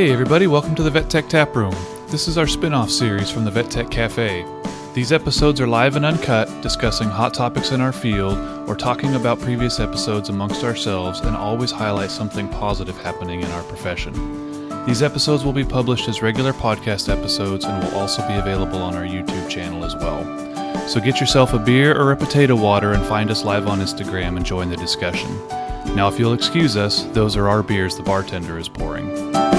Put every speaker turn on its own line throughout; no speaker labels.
Hey, everybody, welcome to the Vet Tech Taproom. This is our spin off series from the Vet Tech Cafe. These episodes are live and uncut, discussing hot topics in our field or talking about previous episodes amongst ourselves and always highlight something positive happening in our profession. These episodes will be published as regular podcast episodes and will also be available on our YouTube channel as well. So get yourself a beer or a potato water and find us live on Instagram and join the discussion. Now, if you'll excuse us, those are our beers the bartender is pouring.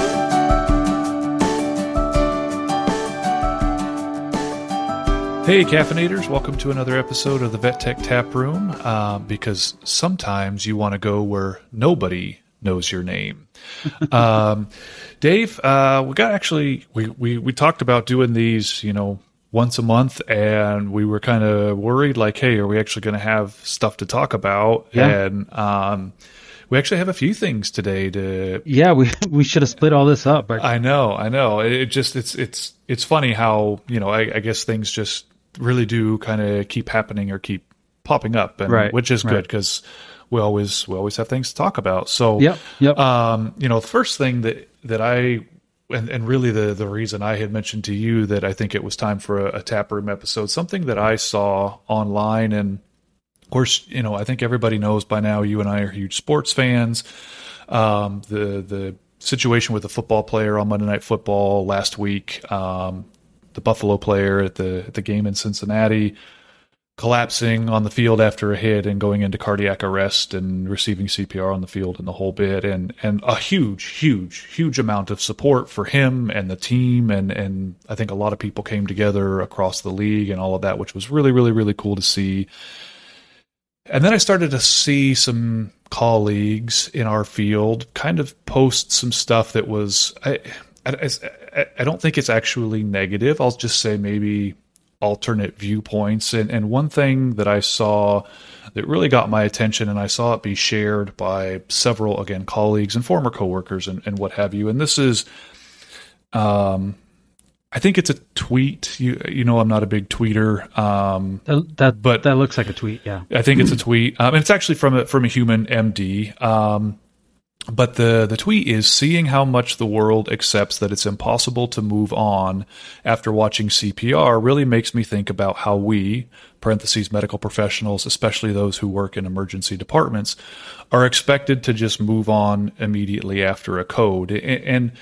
Hey, caffeinators, welcome to another episode of the Vet Tech Taproom. Uh, because sometimes you want to go where nobody knows your name. um, Dave, uh, we got actually, we, we, we talked about doing these, you know, once a month and we were kind of worried like, hey, are we actually going to have stuff to talk about?
Yeah.
And, um, we actually have a few things today to
Yeah, we we should have split all this up.
I know, I know. It, it just it's it's it's funny how you know I, I guess things just really do kind of keep happening or keep popping up, and
Right,
which is good
right.
because we always we always have things to talk about. So
Yep, yep.
Um, you know, the first thing that that I and, and really the the reason I had mentioned to you that I think it was time for a, a tap room episode, something that I saw online and. Of course, you know, I think everybody knows by now you and I are huge sports fans. Um, the the situation with the football player on Monday Night Football last week, um, the Buffalo player at the at the game in Cincinnati, collapsing on the field after a hit and going into cardiac arrest and receiving CPR on the field and the whole bit, and and a huge, huge, huge amount of support for him and the team, and and I think a lot of people came together across the league and all of that, which was really, really, really cool to see. And then I started to see some colleagues in our field kind of post some stuff that was I, I, I- I don't think it's actually negative. I'll just say maybe alternate viewpoints. And and one thing that I saw that really got my attention, and I saw it be shared by several again colleagues and former coworkers and, and what have you. And this is um I think it's a tweet. You you know I'm not a big tweeter. Um
that that,
but-
that looks like a tweet. Yeah,
I think it's a tweet. Um, and it's actually from a, from a human MD. Um, but the, the tweet is seeing how much the world accepts that it's impossible to move on after watching CPR really makes me think about how we, parentheses, medical professionals, especially those who work in emergency departments, are expected to just move on immediately after a code. And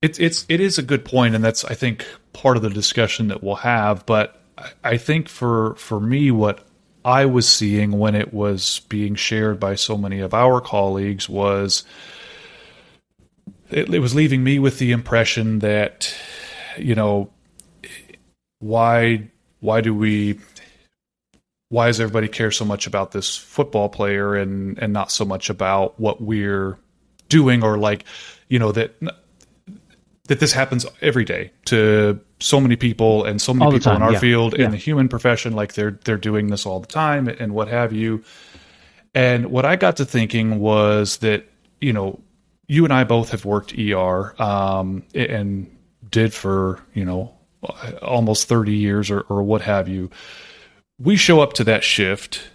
it's it's it is a good point, and that's I think part of the discussion that we'll have. But I- think for for me, what I was seeing when it was being shared by so many of our colleagues was it, it was leaving me with the impression that you know why why do we why does everybody care so much about this football player and and not so much about what we're doing or like you know that that this happens every day to so many people and so many
All
people in our
yeah.
field in the human profession like they're they're doing this all the time and what have you and what i got to thinking was that you know you and i both have worked er um, and did for you know almost 30 years or, or what have you we show up to that shift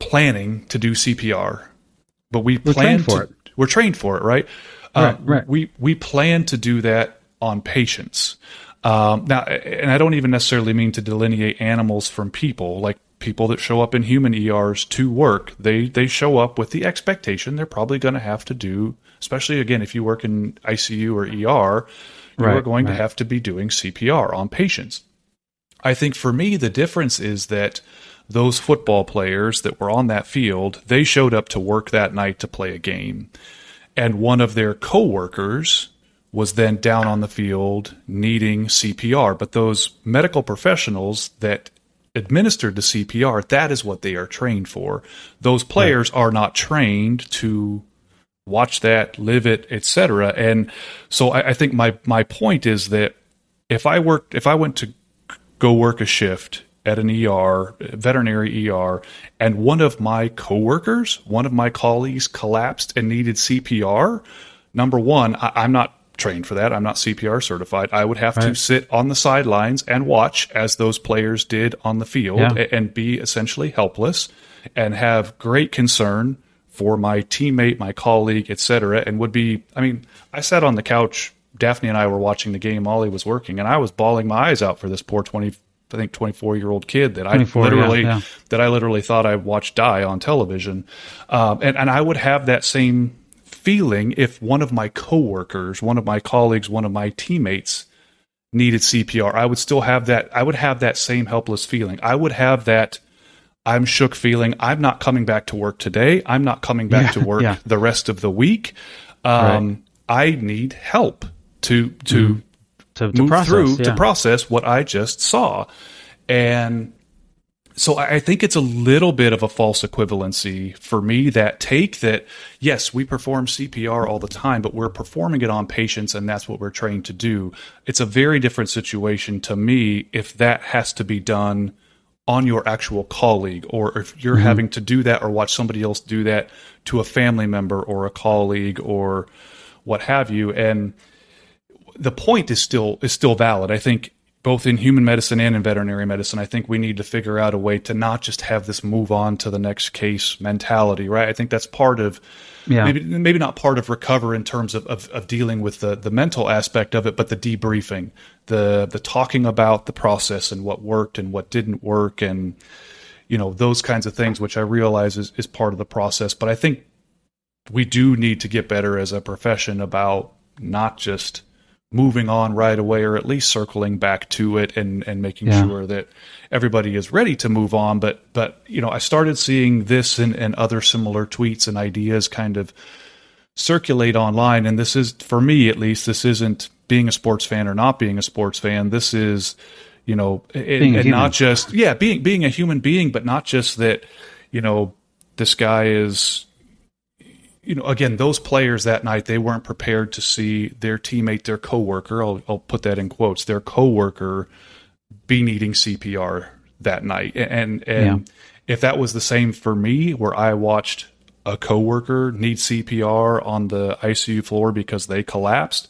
planning to do cpr but we plan
for
to,
it.
we're trained for it right
Right,
uh,
right.
we we plan to do that on patients. Um, now, and I don't even necessarily mean to delineate animals from people. Like people that show up in human ERs to work, they they show up with the expectation they're probably going to have to do. Especially again, if you work in ICU or ER, you are
Right,
going to have to be doing CPR on patients. I think for me, the difference is that those football players that were on that field, they showed up to work that night to play a game. And one of their coworkers was then down on the field needing CPR. But those medical professionals that administered the CPR, that is what they are trained for. Those players are not trained to watch that, live it, etc. And so I, I think my my point is that if I worked, if I went to go work a shift at an ER, veterinary ER, and one of my coworkers, one of my colleagues collapsed and needed CPR, number one, I, I'm not trained for that. I'm not CPR certified. I would have to sit on the sidelines and watch as those players did on the field
Yeah.
and be essentially helpless and have great concern for my teammate, my colleague, etc., and would be. I mean, I sat on the couch. Daphne and I were watching the game. Ollie was working, and I was bawling my eyes out for this poor twenty, I think twenty four year old kid that I
24, yeah,
literally
yeah.
that I literally thought I watched die on television, um, and and I would have that same feeling if one of my coworkers, one of my colleagues, one of my teammates needed CPR. I would still have that. I would have that same helpless feeling. I would have that. I'm shook feeling. I'm not coming back to work today. I'm not coming back
Yeah,
to work
yeah.
the rest of the week. Um, I need help to to
to, to
move
process.
through
yeah.
to process what I just saw. And so I think it's a little bit of a false equivalency for me that take that, yes, we perform CPR all the time, but we're performing it on patients and that's what we're trained to do. It's a very different situation to me if that has to be done on your actual colleague or if you're mm-hmm. having to do that or watch somebody else do that to a family member or a colleague or what have you. And the point is still is still valid. I think both in human medicine and in veterinary medicine, I think we need to figure out a way to not just have this move on to the next case mentality, right? I think that's part of
Yeah.
maybe maybe not part of recover in terms of, of, of dealing with the, the mental aspect of it, but the debriefing, the the talking about the process and what worked and what didn't work and you know, those kinds of things, which I realize is, is part of the process. But I think we do need to get better as a profession about not just moving on right away or at least circling back to it and, and making
Yeah.
sure that everybody is ready to move on. But but you know, I started seeing this and, and other similar tweets and ideas kind of circulate online and this is for me at least this isn't being a sports fan or not being a sports fan this is you know and,
Being a
and
human.
not just yeah being being a human being but not just that you know this guy is you know again those players that night they weren't prepared to see their teammate their coworker I'll, I'll put that in quotes their coworker be needing CPR that night. And and if that was the same for me where I watched a coworker need CPR on the ICU floor because they collapsed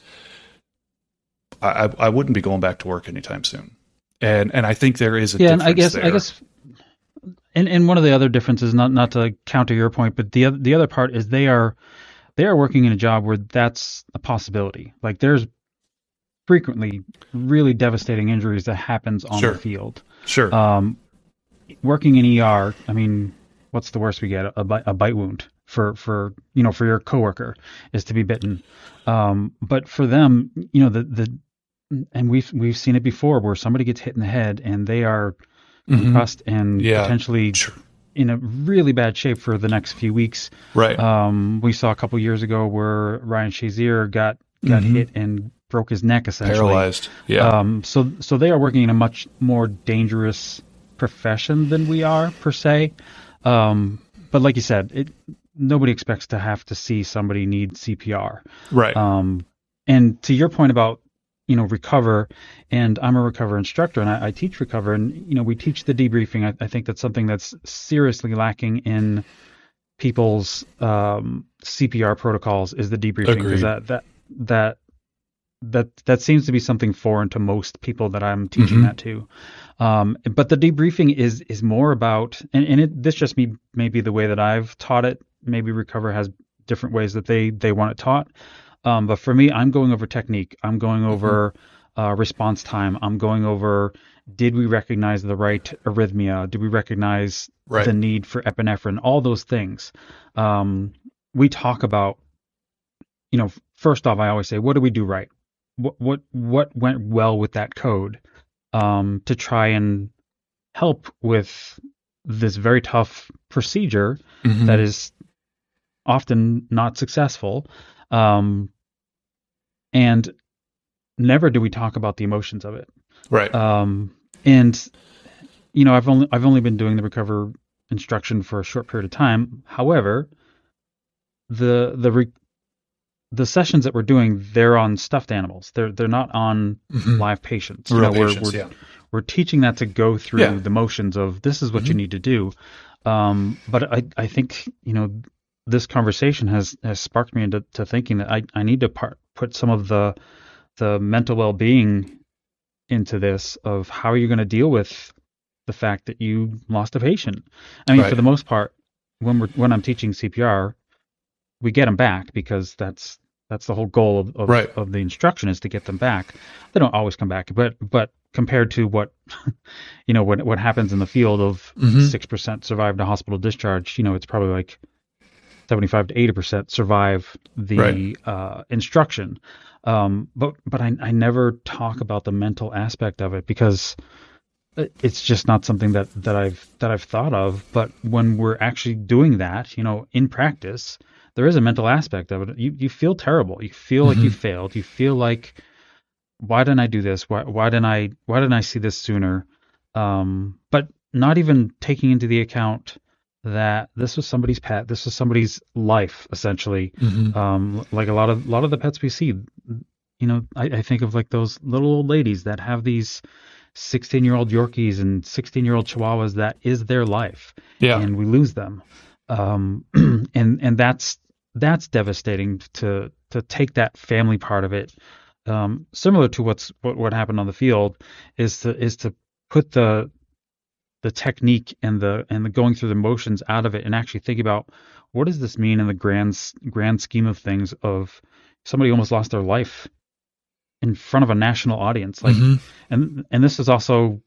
I, I I wouldn't be going back to work anytime soon. And and I think there is a
yeah, and I
difference
guess I
there.
guess, and and one of the other differences, not not to counter your point, but the oth- the other part is they are they are working in a job where that's a possibility. Like there's frequently really devastating injuries that happens on
Sure.
the field.
sure
Um, working in ER, I mean, what's the worst we get? A bite, a bite wound for for you know for your coworker is to be bitten. Um, but for them, you know the the and we've we've seen it before where somebody gets hit in the head and they are
Mhm.
concussed and
Yeah.
potentially
Sure.
in a really bad shape for the next few weeks.
right
Um, we saw a couple years ago where Ryan Shazier got got
Mhm.
hit and broke his neck essentially.
paralyzed yeah
Um, so so they are working in a much more dangerous profession than we are per se. Um, but like you said, it nobody expects to have to see somebody need CPR.
right
Um, and to your point about you know recover, and I'm a recover instructor and I, I teach recover, and you know we teach the debriefing. I, I think that's something that's seriously lacking in people's um, CPR protocols is the debriefing because that that that that that seems to be something foreign to most people that I'm teaching
Mhm.
that to. Um, but the debriefing is is more about, and, and it, this just me maybe the way that I've taught it. Maybe Recover has different ways that they they want it taught. Um, but for me, I'm going over technique. I'm going over uh, response time. I'm going over did we recognize the right arrhythmia? Did we recognize
Right.
the need for epinephrine? All those things. Um, we talk about, you know, first off, I always say, what do we do right? What what what went well with that code um, to try and help with this very tough procedure
Mhm.
that is often not successful. Um, and never do we talk about the emotions of it.
right
Um, and you know, I've only I've only been doing the recover instruction for a short period of time. However, the the re- the sessions that we're doing, they're on stuffed animals. They're they're not on
Mhm.
live patients. You know,
patients,
we're, we're we're teaching that to go through
Yeah.
the motions of this is what you
Mhm.
need to do. Um, but I I think you know this conversation has has sparked me into to thinking that I I need to put some of the the mental well being into this of how are you going to deal with the fact that you lost a patient. I mean,
Right.
for the most part, when we're when I'm teaching CPR, we get them back because that's that's the whole goal of of,
Right.
of the instruction is to get them back. They don't always come back, but but compared to what you know what what happens in the field of
Mhm.
6 percent survive to hospital discharge, you know, it's probably like seventy five to eighty percent survive the
Right.
uh, instruction. Um, but but I I never talk about the mental aspect of it because it's just not something that, that I've that I've thought of. But when we're actually doing that, you know, in practice, there is a mental aspect of it. You you feel terrible. You feel like you failed. You feel like why didn't I do this? Why why didn't I why didn't I see this sooner? Um, but not even taking into the account that this was somebody's pet. This was somebody's life, essentially.
Mhm.
Um, like a lot of a lot of the pets we see, you know, I, I think of like those little old ladies that have these 16 year old Yorkies and 16 year old Chihuahuas. That is their life,
Yeah.
and we lose them. Um, and and that's that's devastating to to take that family part of it. Um, similar to what's what, what happened on the field is to is to put the the technique and the and the going through the motions out of it and actually think about what does this mean in the grand grand scheme of things of somebody almost lost their life in front of a national audience like
Mhm.
and and this is also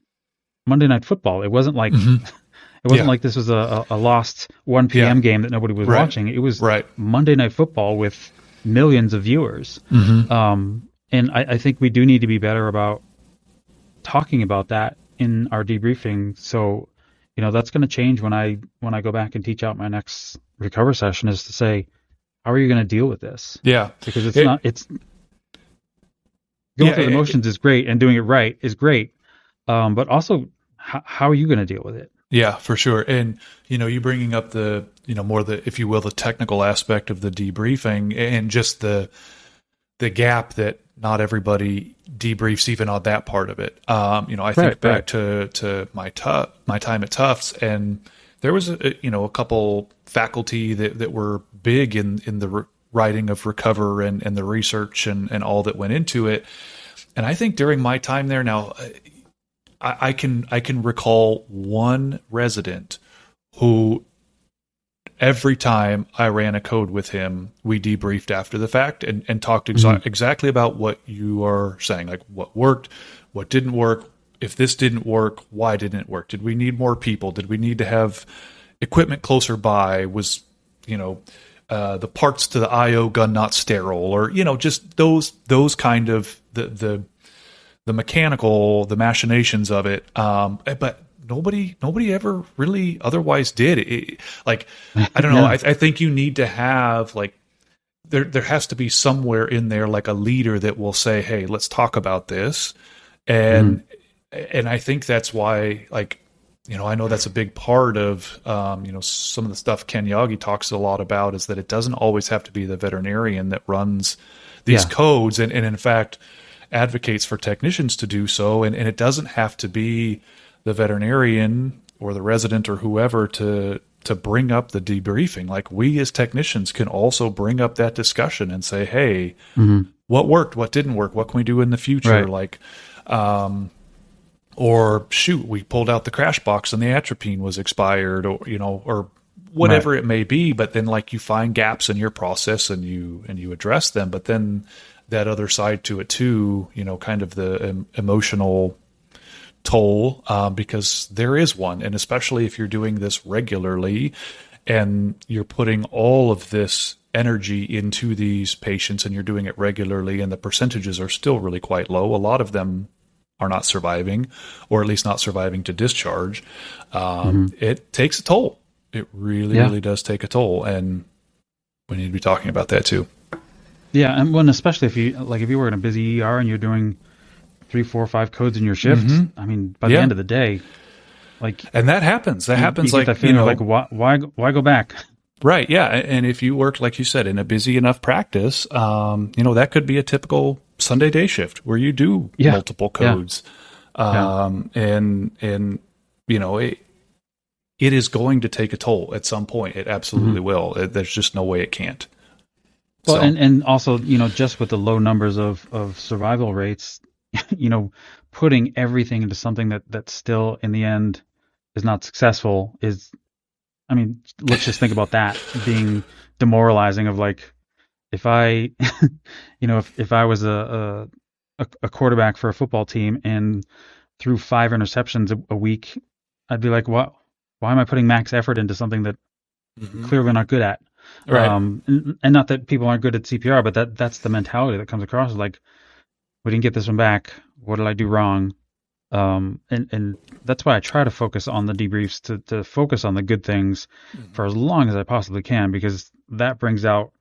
Monday night football it wasn't like
Mhm.
it wasn't
Yeah.
like this was a, a, lost 1 p.m. game that nobody was
Right.
watching it was
Right.
Monday night football with millions of viewers
Mhm.
um, and I, I think we do need to be better about talking about that in our debriefing. So, you know, that's going to change when I when I go back and teach out my next recover session. Is to say, how are you going to deal with this?
Yeah.
Because it's
It-
not it's going
Yeah,
through the
it-
motions is great and doing it right is great, um, but also how, how are you going to deal with it?
Yeah, for sure. And you know, you bringing up the you know more the if you will the technical aspect of the debriefing and just the the gap that not everybody debriefs even on that part of it. Um, you know, I think
Right,
back
right.
to to my tu- my time at Tufts and there was a, you know a couple faculty that that were big in in the re- writing of recover and and the research and and all that went into it. And I think during my time there now I, I can I can recall one resident who every time I ran a code with him, we debriefed after the fact and, and talked exa- exactly about what you are saying, like what worked, what didn't work. If this didn't work, why didn't it work? Did we need more people? Did we need to have equipment closer by? Was you know uh, the parts to the IO gun not sterile, or you know just those those kind of the the the mechanical, the machinations of it. Um, but nobody, nobody ever really otherwise did. It, like, I don't know. I, I think you need to have like there. There has to be somewhere in there like a leader that will say, "Hey, let's talk about this," and and I think that's why like. You know, I know that's a big part of, um, you know, some of the stuff Ken Yagi talks a lot about is that it doesn't always have to be the veterinarian that runs these
Yeah.
codes, and, and in fact, advocates for technicians to do so and, and it doesn't have to be the veterinarian or the resident or whoever to to bring up the debriefing. Like we as technicians can also bring up that discussion and say hey what worked? What didn't work? What can we do in the future?
Right.
like um or shoot we pulled out the crash box and the atropine was expired or you know or whatever it may be. But then like you find gaps in your process and you and you address them. But then that other side to it too you know kind of the em- emotional toll um, because there is one and especially if you're doing this regularly and you're putting all of this energy into these patients and you're doing it regularly and the percentages are still really quite low a lot of them are not surviving or at least not surviving to discharge um, it takes a toll. It really
Yeah.
really does take a toll and we need to be talking about that too.
Yeah, and when especially if you like if you were in a busy ER and you're doing three, four, five codes in your shift. I mean, by the end of the day, like
and that happens that happens
you
like
that
you know
like why why why go back?
Right. Yeah. And if you work, like you said, in a busy enough practice, um, you know, that could be a typical Sunday day shift where you do
Yeah.
multiple
Yeah.
codes. Um, and, and, you know, it, it is going to take a toll at some point. It absolutely will. It- There's just no way it can't.
Mm-hmm. Well,
So-
and and also you know just with the low numbers of of survival rates, you know, putting everything into something that that still in the end is not successful is I mean, let's just think about that being demoralizing. Of like, if I, you know, if if I was a a, a quarterback for a football team and threw five interceptions a, a week, I'd be like, what? Why am I putting max effort into something that mm-hmm. clearly not good at? Right. Um, and, and, not that people aren't good at CPR, but that that's the mentality that comes across. Like, we didn't get this one back. What did I do wrong? Um, and and that's why I try to focus on the debriefs to to focus on the good things mm-hmm. for as long as I possibly can because that brings out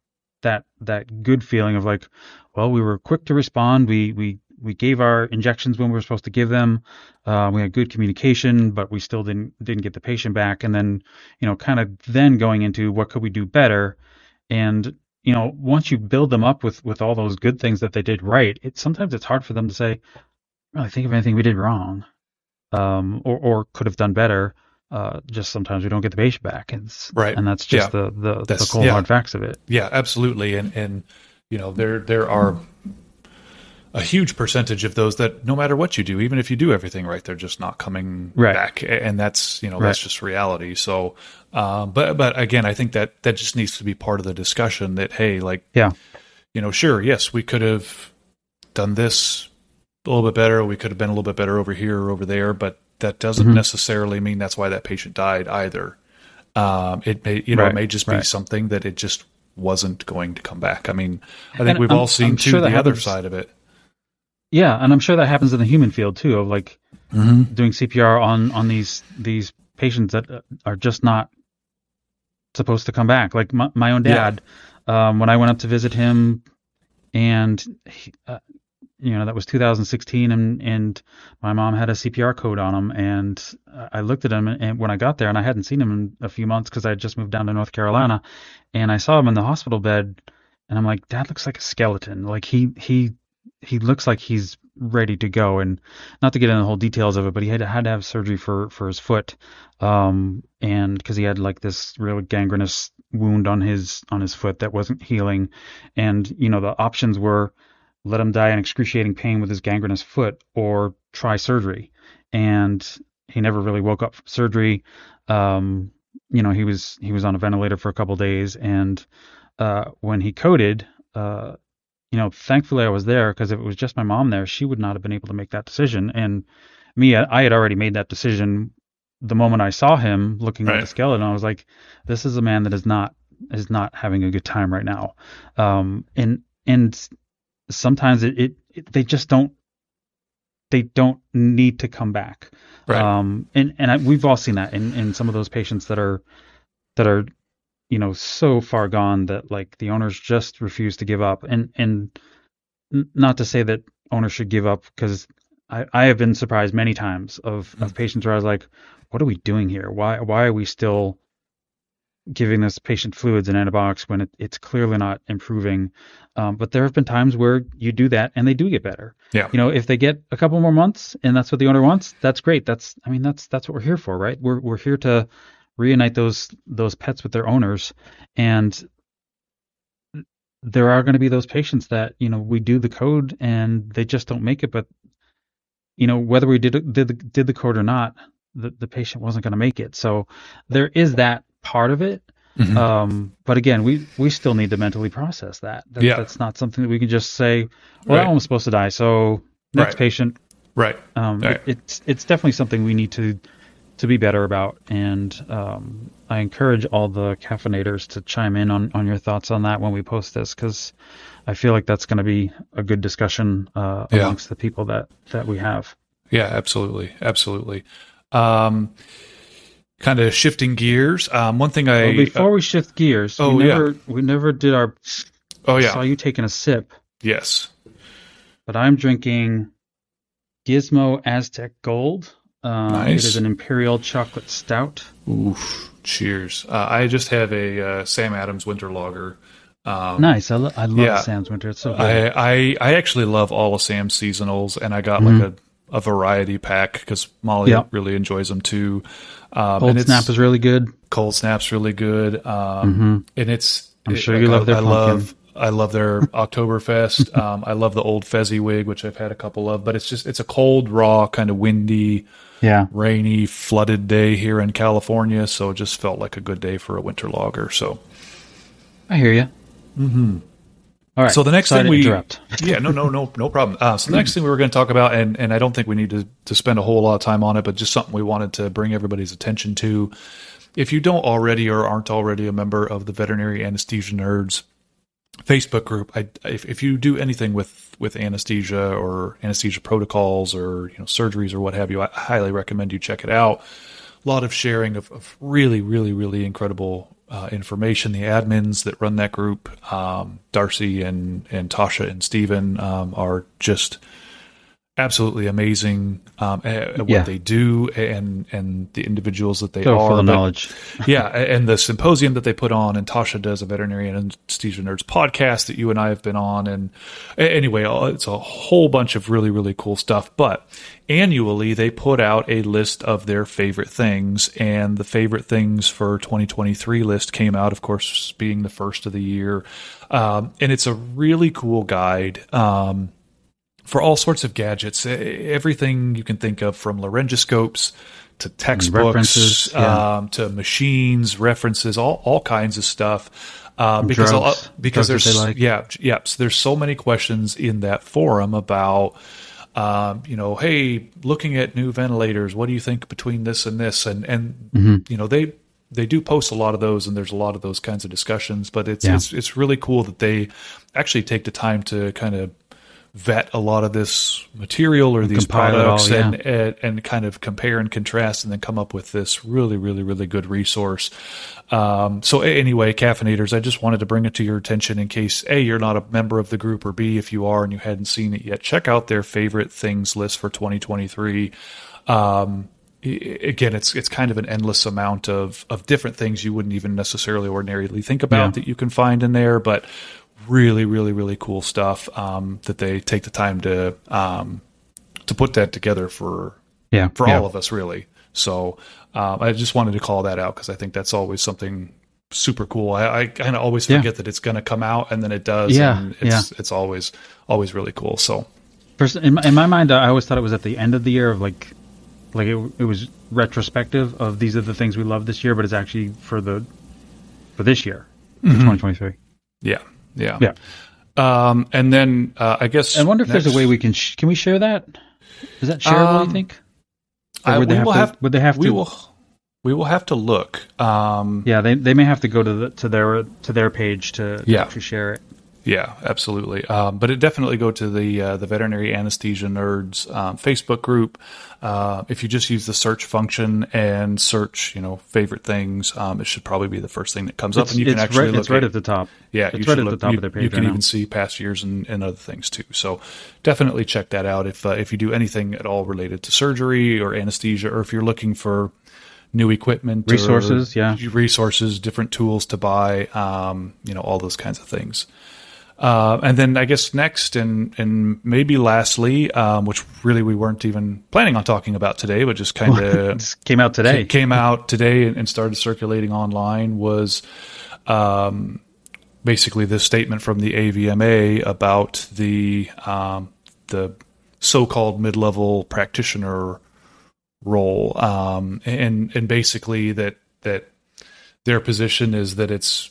that that good feeling of like, well, we were quick to respond. We we we gave our injections when we were supposed to give them. Uh, we had good communication, but we still didn't didn't get the patient back. And then, you know, kind of then going into what could we do better, and you know, once you build them up with with all those good things that they did right, it sometimes it's hard for them to say, really think of anything we did wrong, um, or or could have done better. Uh, just sometimes we don't get the patient back, and
right,
and that's just yeah. the the, the cold
yeah.
hard facts of it.
Yeah, absolutely, and and you know there there are a huge percentage of those that no matter what you do, even if you do everything right, they're just not coming right. back, and that's you know right. that's just reality. So, um, but but again, I think that that just needs to be part of the discussion. That hey, like
yeah,
you know, sure, yes, we could have done this a little bit better. We could have been a little bit better over here or over there, but that doesn't mm-hmm. necessarily mean that's why that patient died either. Um, it may you know right. it may just be something that it just wasn't going to come back. I mean, I think and we've I'm, all seen I'm too sure the happens. other side of it.
Yeah, and I'm sure that happens in the human field too, of like mm-hmm. doing CPR on on these these patients that are just not supposed to come back. Like my, my own dad, yeah. um, when I went up to visit him, and he, uh, you know that was 2016, and and my mom had a CPR code on him, and I looked at him, and, and when I got there, and I hadn't seen him in a few months because I had just moved down to North Carolina, and I saw him in the hospital bed, and I'm like, Dad looks like a skeleton. Like he he he looks like he's ready to go. And not to get into the whole details of it, but he had had to have surgery for for his foot, um, and because he had like this real gangrenous wound on his on his foot that wasn't healing, and you know the options were let him die in excruciating pain with his gangrenous foot or try surgery, and he never really woke up from surgery. Um, you know he was he was on a ventilator for a couple days, and uh, when he coded. Uh, you know, thankfully I was there because if it was just my mom there, she would not have been able to make that decision. And me, I had already made that decision the moment I saw him looking right. at the skeleton. I was like, this is a man that is not is not having a good time right now. Um, and and sometimes it, it, it they just don't they don't need to come back. Right. Um, and and I, we've all seen that in in some of those patients that are that are you know so far gone that like the owners just refuse to give up and and not to say that owners should give up because I, I have been surprised many times of, mm-hmm. of patients where I was like, what are we doing here? Why why are we still giving this patient fluids and antibiotics when it, it's clearly not improving? Um, but there have been times where you do that and they do get better.
Yeah.
You know, if they get a couple more months and that's what the owner wants, that's great. That's I mean that's that's what we're here for, right? We're we're here to reunite those those pets with their owners and there are going to be those patients that you know we do the code and they just don't make it but you know whether we did did the, did the code or not the, the patient wasn't going to make it so there is that part of it mm-hmm. um, but again we we still need to mentally process that, that yeah. that's not something that we can just say well right. was supposed to die so next right. patient
right,
um, right. It, it's it's definitely something we need to to be better about. And um, I encourage all the caffeinators to chime in on, on your thoughts on that when we post this, because I feel like that's going to be a good discussion uh, amongst yeah. the people that, that we have.
Yeah, absolutely. Absolutely. Um, kind of shifting gears. Um, one thing I
well, before uh, we shift gears, oh we never, yeah, we never did our.
Oh yeah,
I saw you taking a sip.
Yes,
but I'm drinking Gizmo Aztec Gold. Uh, nice. It is an imperial chocolate stout.
Oof! Cheers. Uh, I just have a uh, Sam Adams Winter Lager.
Um, nice. I, lo- I love yeah, Sam's Winter. It's so good.
I, I, I actually love all of Sam's seasonals, and I got mm-hmm. like a, a variety pack because Molly yep. really enjoys them too.
Um, Cold Snap is really good.
Cold Snap's really good. Um, mm-hmm. And it's
I'm sure you love their I pumpkin. love
I love their Oktoberfest. Um, I love the old Fezziwig, which I've had a couple of, but it's just it's a cold, raw, kind of windy,
Yeah.
rainy, flooded day here in California. So it just felt like a good day for a winter lager. So
I hear you. Mm-hmm. All right.
So the next
Sorry
thing we,
interrupt.
yeah, no, no, no, no problem. Uh, so the next thing we were going to talk about, and and I don't think we need to to spend a whole lot of time on it, but just something we wanted to bring everybody's attention to. If you don't already or aren't already a member of the Veterinary Anesthesia Nerds Facebook group, I, if if you do anything with with anesthesia or anesthesia protocols or you know surgeries or what have you, I highly recommend you check it out. A lot of sharing of, of really, really, really incredible uh, information. The admins that run that group, um, Darci and and Tasha and Stephen, um, are just absolutely amazing um, at, at what they do and and the individuals that they
Go
are.
for the
But-
knowledge.
yeah, and the symposium that they put on, and Tasha does a veterinary anesthesia nerds podcast that you and I have been on, and anyway, it's a whole bunch of really really cool stuff. But annually, they put out a list of their favorite things, and the favorite things for 2023 list came out, of course, being the first of the year, um, and it's a really cool guide. Um, for all sorts of gadgets, everything you can think of from laryngoscopes to textbooks,
references, yeah.
um, to machines, references, all all kinds of stuff. Uh, because a
Drugs,
lot, because there's
like.
yeah yeah so there's so many questions in that forum about um, you know hey looking at new ventilators what do you think between this and this and and
Mm-hmm.
you know they they do post a lot of those and there's a lot of those kinds of discussions but it's
Yeah.
it's it's really cool that they actually take the time to kind of vet a lot of this material or these
compile it all,
products
yeah.
and, and and kind of compare and contrast and then come up with this really really really good resource um, so anyway caffeinators i just wanted to bring it to your attention in case a you're not a member of the group or b if you are and you hadn't seen it yet check out their favorite things list for 2023 um, again it's it's kind of an endless amount of of different things you wouldn't even necessarily ordinarily think about
Yeah.
that you can find in there but really really really cool stuff um, that they take the time to um, to put that together for
Yeah.
for
yeah.
all of us really so um, i just wanted to call that out because i think that's always something super cool i, I kind of always
Yeah.
forget that it's going to come out and then it does
Yeah,
and it's it's always always really cool so
First, in, my- in my mind, I always thought it was at the end of the year of like, like it, it was retrospective of these are the things we love this year, but it's actually for the for this year, for 2023.
yeah yeah
Yeah.
um, and then uh, i guess
I wonder if there's a way we can sh- can we share that? Is that shareable?
Um,
you think? Or
I-
would they
we
have
will
to?
have-
would they have
we
to?
will we will have to look um,
Yeah, they they may have to go to the to their to their page to, to
Yeah.
actually share it.
Yeah, absolutely. Um, but it definitely go to the uh, the veterinary anesthesia nerds um, Facebook group. Uh, if you just use the search function and search, you know, favorite things, um, it should probably be the first thing that comes up, and you can actually
right,
look
it's right
at,
at the top.
yeah,
it's
you
right at the top
you,
of their page
You can
right
even
now.
see past years and, and other things too. So definitely check that out if uh, if you do anything at all related to surgery or anesthesia, or if you're looking for new equipment, or
Resources, yeah.
resources, different tools to buy, um, you know, all those kinds of things. Uh, and then I guess next and and maybe lastly, um, which really we weren't even planning on talking about today, but just kind of
just came out today.
came out today and, and started circulating online was um, basically this statement from the AVMA about the um, the so-called mid-level practitioner role, um, and and basically that that their position is that it's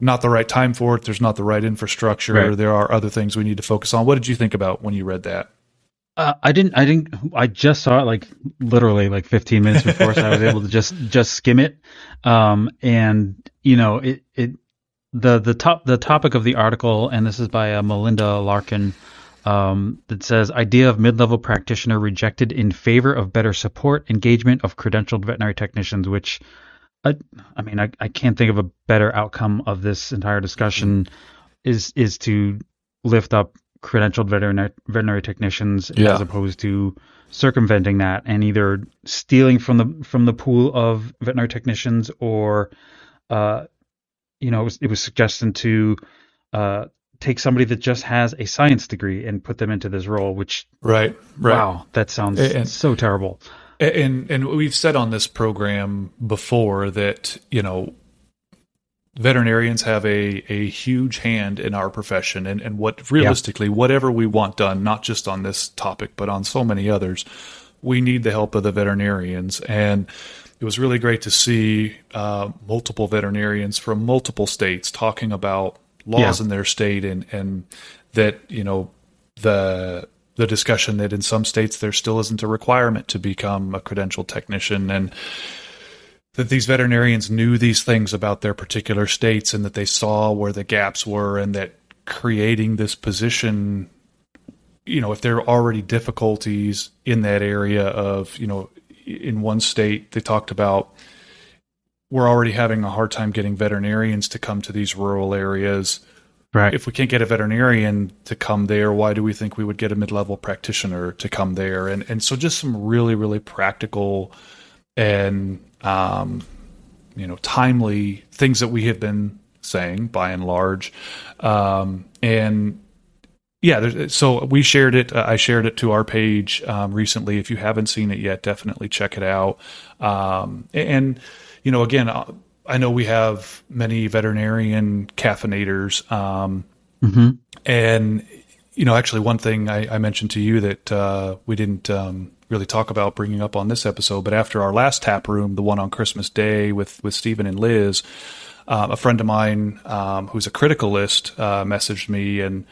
not the right time for it. There's not the right infrastructure.
Right.
There are other things we need to focus on. What did you think about when you read that?
Uh, I didn't. I didn't. I just saw it like literally like 15 minutes before, so I was able to just just skim it. Um, and you know, it it the the top the topic of the article, and this is by uh, Malinda Larkin. Um, that says idea of mid-level practitioner rejected in favor of better support engagement of credentialed veterinary technicians, which I, I mean, I, I can't think of a better outcome of this entire discussion is is to lift up credentialed veterinary veterinary technicians
Yeah.
as opposed to circumventing that and either stealing from the from the pool of veterinary technicians or uh you know it was, it was suggesting to uh take somebody that just has a science degree and put them into this role which
Right. Right.
wow that sounds
And-
so terrible
And and we've said on this program before that you know veterinarians have a, a huge hand in our profession and, and what realistically, yeah. whatever we want done, not just on this topic, but on so many others, we need the help of the veterinarians. And it was really great to see uh, multiple veterinarians from multiple states talking about laws yeah. in their state and, and that, you know, the the discussion that in some states there still isn't a requirement to become a credentialed technician and that these veterinarians knew these things about their particular states and that they saw where the gaps were and that creating this position you know if there are already difficulties in that area of you know in one state they talked about we're already having a hard time getting veterinarians to come to these rural areas
right
if we can't get a veterinarian to come there why do we think we would get a mid-level practitioner to come there and and so just some really really practical and um, you know timely things that we have been saying by and large, um, and yeah, so we shared it. Uh, I shared it to our page um, recently. If you haven't seen it yet, definitely check it out. Um, and you know, again, uh, I know we have many veterinarian caffeinators, um, mm-hmm. and you know, actually, one thing I, I mentioned to you that uh, we didn't um, really talk about bringing up on this episode, but after our last tap room, the one on Christmas Day with with Stephen and Liz, uh, a friend of mine um, who's a criticalist uh, messaged me and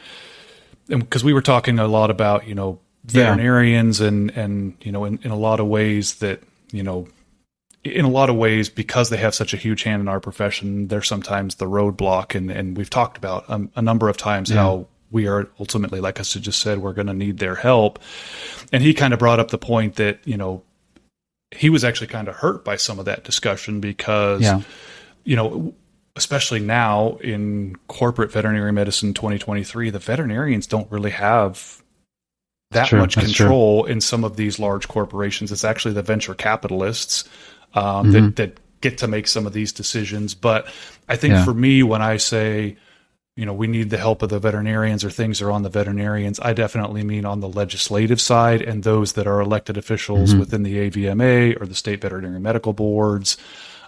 because we were talking a lot about you know veterinarians yeah. and and you know in, in a lot of ways that you know in a lot of ways because they have such a huge hand in our profession they're sometimes the roadblock and and we've talked about um, a number of times yeah. how we are ultimately, like I just said, we're going to need their help. And he kind of brought up the point that, you know, he was actually kind of hurt by some of that discussion because, yeah. you know, especially now in corporate veterinary medicine 2023, the veterinarians don't really have that much control in some of these large corporations. It's actually the venture capitalists um, mm-hmm. that, that get to make some of these decisions. But I think yeah. for me, when I say, you know, we need the help of the veterinarians or things are on the veterinarians. I definitely mean on the legislative side and those that are elected officials mm-hmm. within the AVMA or the state veterinary medical boards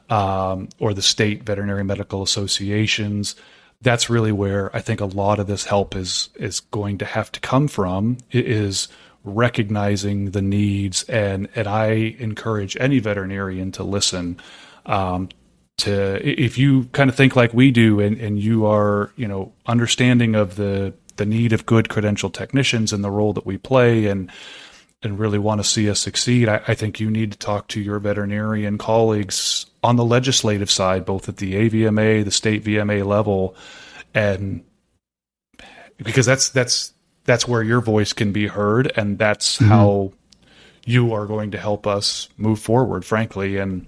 um, or the state veterinary medical associations. That's really where I think a lot of this help is is going to have to come from. It is recognizing the needs and and I encourage any veterinarian to listen um, to if you kind of think like we do and, and you are you know understanding of the the need of good credential technicians and the role that we play and and really want to see us succeed I, I think you need to talk to your veterinarian colleagues on the legislative side both at the avma the state vma level and because that's that's that's where your voice can be heard and that's mm-hmm. how you are going to help us move forward frankly and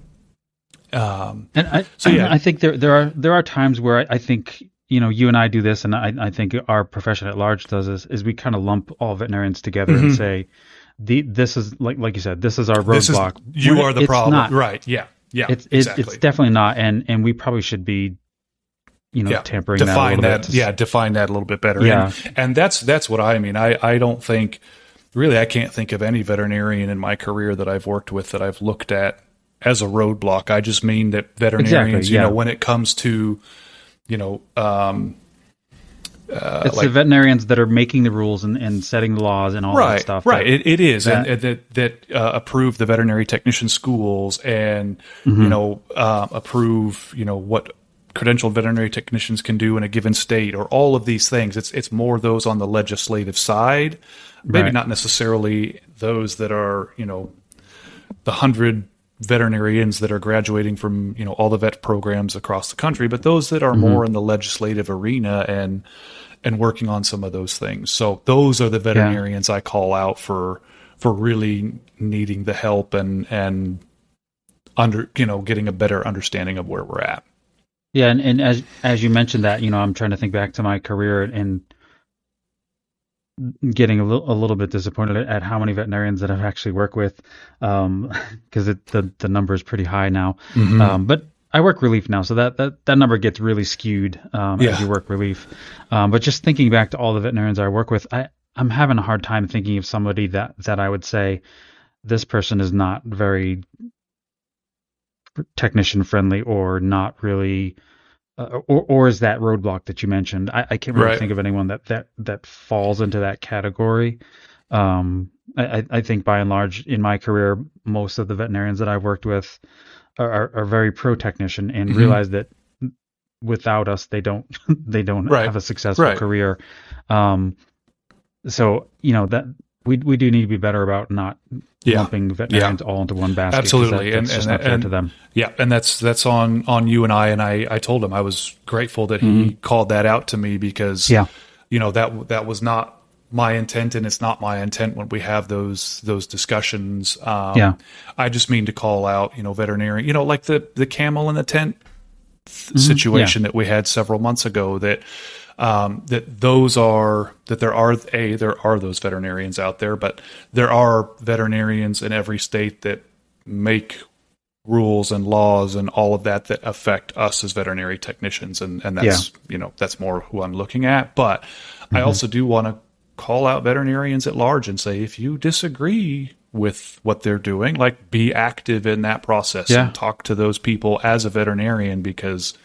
um, and I, so yeah, I think there there are there are times where I, I, think you know you and I do this, and I, I think our profession at large does this, is we kind of lump all veterinarians together mm-hmm. and say, the this is like like you said, this is our roadblock.
You are the problem, not. right? Yeah, yeah.
It's exactly. it's definitely not, and and we probably should be you know yeah, tampering define that, that
yeah define that a little bit better yeah and, and, that's that's what i mean i i don't think really i can't think of any veterinarian in my career that i've worked with that i've looked at as a roadblock. I just mean that veterinarians, exactly, yeah. you know, when it comes to, you know, um,
uh, it's like, the veterinarians that are making the rules and, and setting the laws and all
right,
that stuff.
Right, it, it is, that, and, and, that that uh, approve the veterinary technician schools and mm-hmm. you know uh, approve you know what credentialed veterinary technicians can do in a given state or all of these things. It's it's more those on the legislative side, maybe right. not necessarily those that are you know the hundred veterinarians that are graduating from you know all the vet programs across the country, but those that are mm-hmm. more in the legislative arena and and working on some of those things. So those are the veterinarians yeah. I call out for for really needing the help and and under you know getting a better understanding of where we're at.
Yeah, and, and as as you mentioned that, you know, I'm trying to think back to my career and getting a little, a little bit disappointed at how many veterinarians that I've actually worked with, because um, the the number is pretty high now. Mm-hmm. Um, but I work relief now, so that that, that number gets really skewed um, yeah. as you work relief. Um, but just thinking back to all the veterinarians I work with, I I'm having a hard time thinking of somebody that that I would say this person is not very technician friendly or not really uh, or or is that roadblock that you mentioned? I, I can't really
Right.
think of anyone that that that falls into that category. Um, I, I- think by and large in my career, most of the veterinarians that I've worked with are, are, are very pro technician and
Mhm.
realize that without us, they don't they don't
Right.
have a successful
Right.
career. Um, so you know that we we do need to be better about not
Yeah.
lumping veterinarians all into one basket.
Absolutely.
that,
And-
just
and-
not fair
and-
to them.
Yeah, and that's that's on on you and I. And I I told him I was grateful that he called that out to me because
Mm-hmm. Yeah.
you know that that was not my intent, and it's not my intent when we have those those discussions. Um,
Yeah.
I just mean to call out, you know, veterinarian, you know, like the the camel in the tent th- situation that we had several months ago. That um, that those are that there are a there are those veterinarians out there, but there are veterinarians in every state that make rules and laws and all of that that affect us as veterinary technicians and and that's you know that's more who I'm looking at. But I also do want to call out veterinarians at large and say if you disagree with what they're doing like be active in that process
Yeah.
and talk to those people as a veterinarian because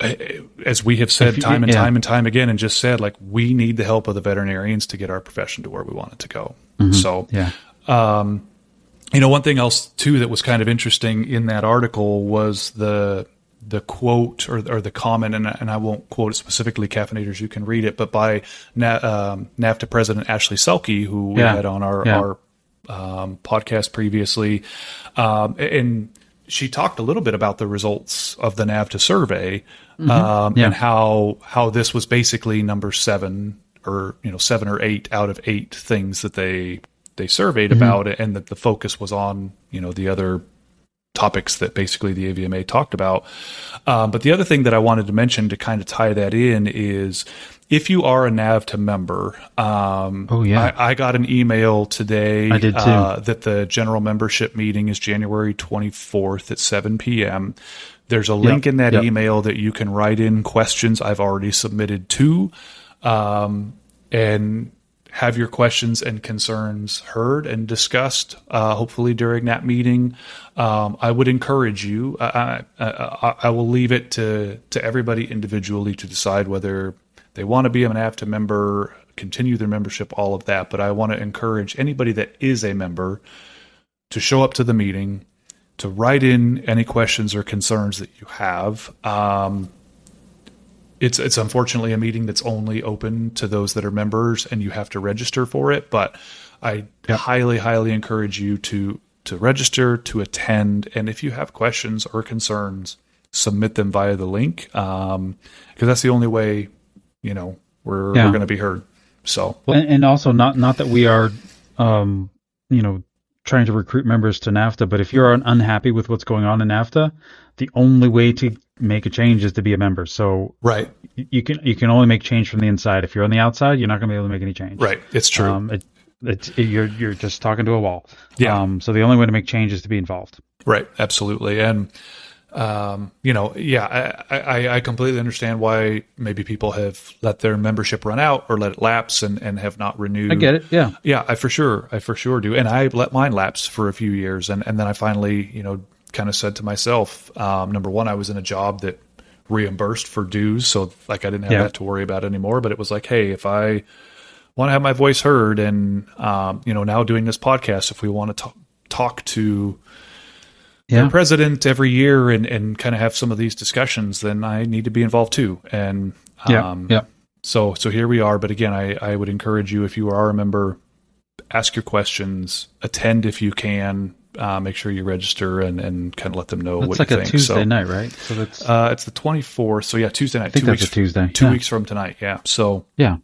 as we have said time and
yeah.
time and time again and just said like we need the help of the veterinarians to get our profession to where we want it to go
Mm-hmm.
so
Yeah.
you know, one thing else too that was kind of interesting in that article was the the quote or, or the comment, and, and I won't quote it specifically, caffeinators, you can read it, but by Na, um, NAVTA President Ashli Selke, who we
Yeah.
had on our,
Yeah.
our um, podcast previously, um, and she talked a little bit about the results of the NAVTA survey um,
Mm-hmm. Yeah.
and how how this was basically number seven or you know seven or eight out of eight things that they they surveyed
Mm-hmm.
about it, and that the focus was on you know the other topics that basically the AVMA talked about. Um, but the other thing that I wanted to mention to kind of tie that in is if you are a NAVTA member, um,
Oh, yeah.
I, I got an email today
I did too.
Uh, that the general membership meeting is January 24th at 7 p.m. There's a link in that
yep.
email that you can write in questions I've already submitted to, um, and have your questions and concerns heard and discussed. Uh, hopefully during that meeting, um, I would encourage you. I, I, I, I will leave it to to everybody individually to decide whether they want to be a NAVTA member, continue their membership, all of that. But I want to encourage anybody that is a member to show up to the meeting, to write in any questions or concerns that you have. Um, it's it's unfortunately a meeting that's only open to those that are members, and you have to register for it. But I highly, highly encourage you to to register to attend, and if you have questions or concerns, submit them via the link, because that's the only way you know we're
Yeah.
we're going to be heard. So
and, and also not not that we are, um, you know, trying to recruit members to NAVTA, but if you're unhappy with what's going on in NAVTA, the only way to make a change is to be a member. So
right,
you can you can only make change from the inside. If you're on the outside, you're not going to be able to make any change.
right, it's true.
Um, it, it's it, you're you're just talking to a wall.
Yeah.
Um, so the only way to make change is to be involved.
Right, absolutely, and um, you know, yeah, I, I, I completely understand why maybe people have let their membership run out or let it lapse and, and have not renewed.
I get it. Yeah.
Yeah, I for sure, I for sure do, and I let mine lapse for a few years, and and then I finally, you know, kind of said to myself, um, number one, I was in a job that reimbursed for dues, so like I didn't have
Yeah.
that to worry about anymore. But it was like, hey, if I want to have my voice heard, and um, you know, now doing this podcast, if we want to talk talk to
Yeah.
the president every year and, and kind of have some of these discussions, then I need to be involved too. And
Yeah.
um,
yeah.
so so here we are. But again, I, I would encourage you if you are a member, ask your questions, attend if you can. Uh, make sure you register and, and kind of let them know
It's
what
like
you
a
think.
Tuesday
so,
night, right? So that's
Uh, it's the twenty fourth. So yeah, Tuesday night.
I think
two
that's
weeks.
a Tuesday.
Two
yeah.
weeks from tonight. Yeah. So
Yeah.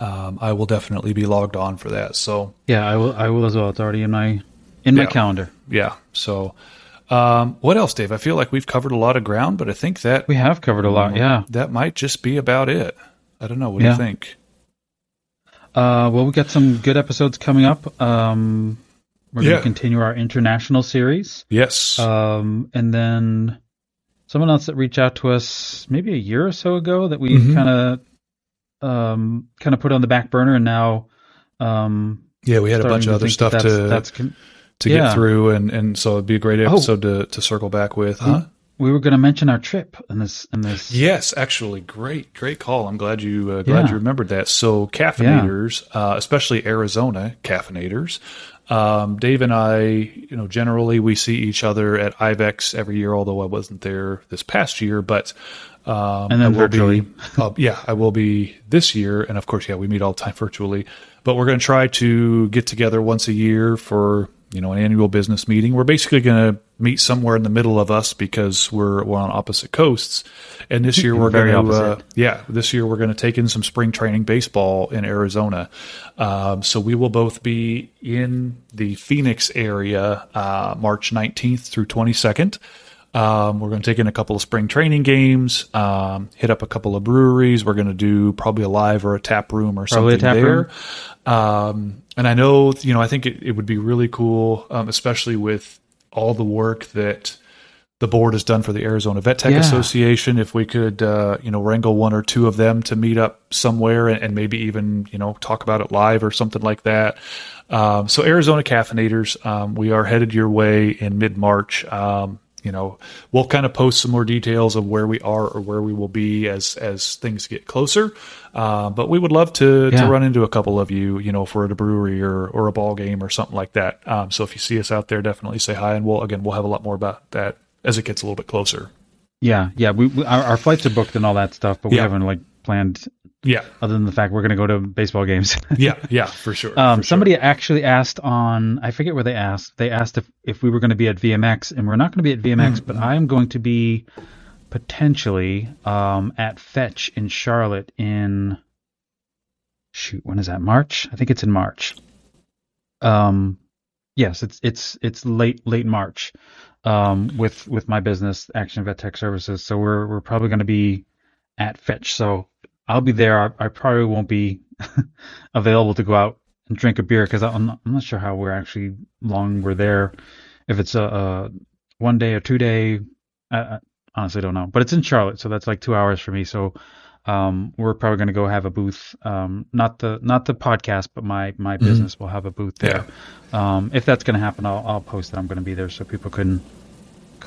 um, I will definitely be logged on for that. So
Yeah, I will. I will as well. It's already in my in my calendar.
yeah. So um, what else, Dave? I feel like we've covered a lot of ground, but I think that
We have covered a lot. Yeah.
that might just be about it. I don't know. What do you think?
Uh, well, we got some good episodes coming up. Um, we're going
Yeah.
to continue our international series.
Yes.
Um, and then someone else that reached out to us maybe a year or so ago that we kind of um, kind of put on the back burner, and now um,
yeah, we had a bunch of other stuff
that
to
that's, that's con-
to
yeah.
get through, and and so it'd be a great
Oh.
episode to to circle back with, huh?
we were going to mention our trip in this in this.
Yes, actually, great, great call. I'm glad you uh, glad
Yeah.
you remembered that. So caffeinators, uh, especially Arizona caffeinators. Um, Dave and I, you know, generally we see each other at IVECCS every year. Although I wasn't there this past year, but um,
And then
will
virtually.
Be, uh, yeah, I will be this year, and of course, yeah, we meet all the time virtually. But we're going to try to get together once a year for you know an annual business meeting. We're basically going to meet somewhere in the middle of us because we're we're on opposite coasts. And this year we're going to uh,
opposite.
yeah, this year we're going to take in some spring training baseball in Arizona. Um, so we will both be in the Phoenix area uh, March 19th through 22nd. Um, we're going to take in a couple of spring training games, um, hit up a couple of breweries. We're going to do probably a live or a tap room or
Probably a
something
tap
there.
room.
Um, and I know, you know, I think it, it would be really cool, um, especially with all the work that the board has done for the Arizona Vet Tech
Yeah.
Association. If we could, uh, you know, wrangle one or two of them to meet up somewhere and, and maybe even, you know, talk about it live or something like that. Um, so Arizona Caffeinators, um, we are headed your way in mid March. Um, you know, we'll kind of post some more details of where we are or where we will be as as things get closer. Uh, but we would love to
Yeah.
to run into a couple of you, you know, if we're at a brewery or or a ball game or something like that. Um, so if you see us out there, definitely say hi, and we'll again we'll have a lot more about that as it gets a little bit closer.
Yeah, yeah. We, we our, our flights are booked and all that stuff, but we
Yeah.
haven't like planned
Yeah,
other than the fact we're going to go to baseball games.
yeah, yeah, for sure.
Um,
for sure.
somebody actually asked on I forget where they asked. They asked if if we were going to be at VMX, and we're not going to be at VMX, but I am going to be potentially um, at Fetch in Charlotte in shoot when is that March? I think it's in March. Um, yes, it's it's it's late late March. Um, with with my business Action Vet Tech Services, so we're we're probably going to be at Fetch. So I'll be there. I, I probably won't be available to go out and drink a beer because I'm not, I'm not sure how we're actually long we're there. If it's a, a one day or two day, I, I honestly don't know. But it's in Charlotte, so that's like two hours for me. So um, we're probably going to go have a booth. Um, not the not the podcast, but my my business will have a booth there. Um, if that's going to happen, I'll I'll post that I'm going to be there so people can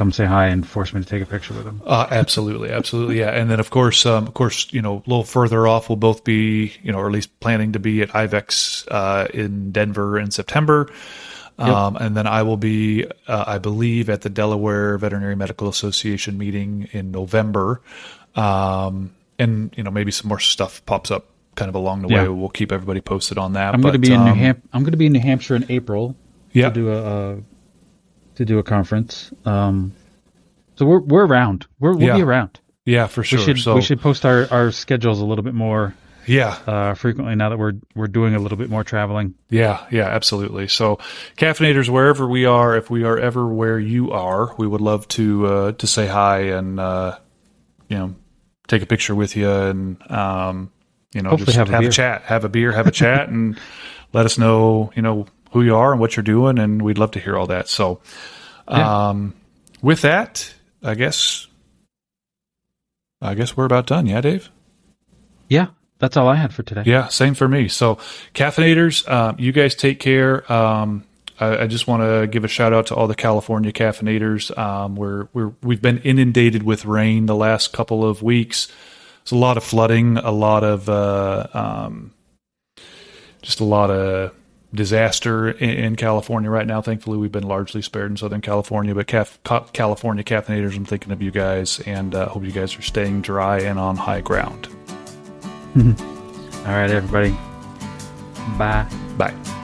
come say hi and force me to take a picture with them.
Uh, absolutely, absolutely, yeah. And then of course, um, of course, you know, a little further off, we'll both be, you know, or at least planning to be at IVECCS uh, in Denver in September. Um, and then I will be, uh, I believe, at the Delaware Veterinary Medical Association meeting in November. Um, and you know, maybe some more stuff pops up kind of along the
Yeah.
way. We'll keep everybody posted on that.
I'm going to be in New
um,
Ham- I'm going to be in New Hampshire in April
Yeah,
to do a uh, to do a conference. Um, so we're we're around. We're, we'll
Yeah.
be around.
yeah, for sure.
We should
so
we should post our, our schedules a little bit more
yeah,
uh, frequently now that we're we're doing a little bit more traveling.
Yeah, yeah, absolutely. So, caffeinators, wherever we are, if we are ever where you are, we would love to uh, to say hi and uh, you know take a picture with you and um, you know
Hopefully
just
have a
have a chat, have a beer, have a chat, and let us know you know who you are and what you're doing, and we'd love to hear all that. So,
Yeah.
um, with that, I guess I guess we're about done. Yeah, Dave.
Yeah, that's all I had for today.
Yeah, same for me. So, caffeinators, um, you guys take care. Um, I, I just want to give a shout out to all the California caffeinators. Um, we're we're we've been inundated with rain the last couple of weeks. It's a lot of flooding, a lot of uh, um, just a lot of disaster in, in California right now. Thankfully, we've been largely spared in Southern California, but Caf- California caffeinators, I'm thinking of you guys, and uh, hope you guys are staying dry and on high ground.
All right, everybody. Bye.
Bye.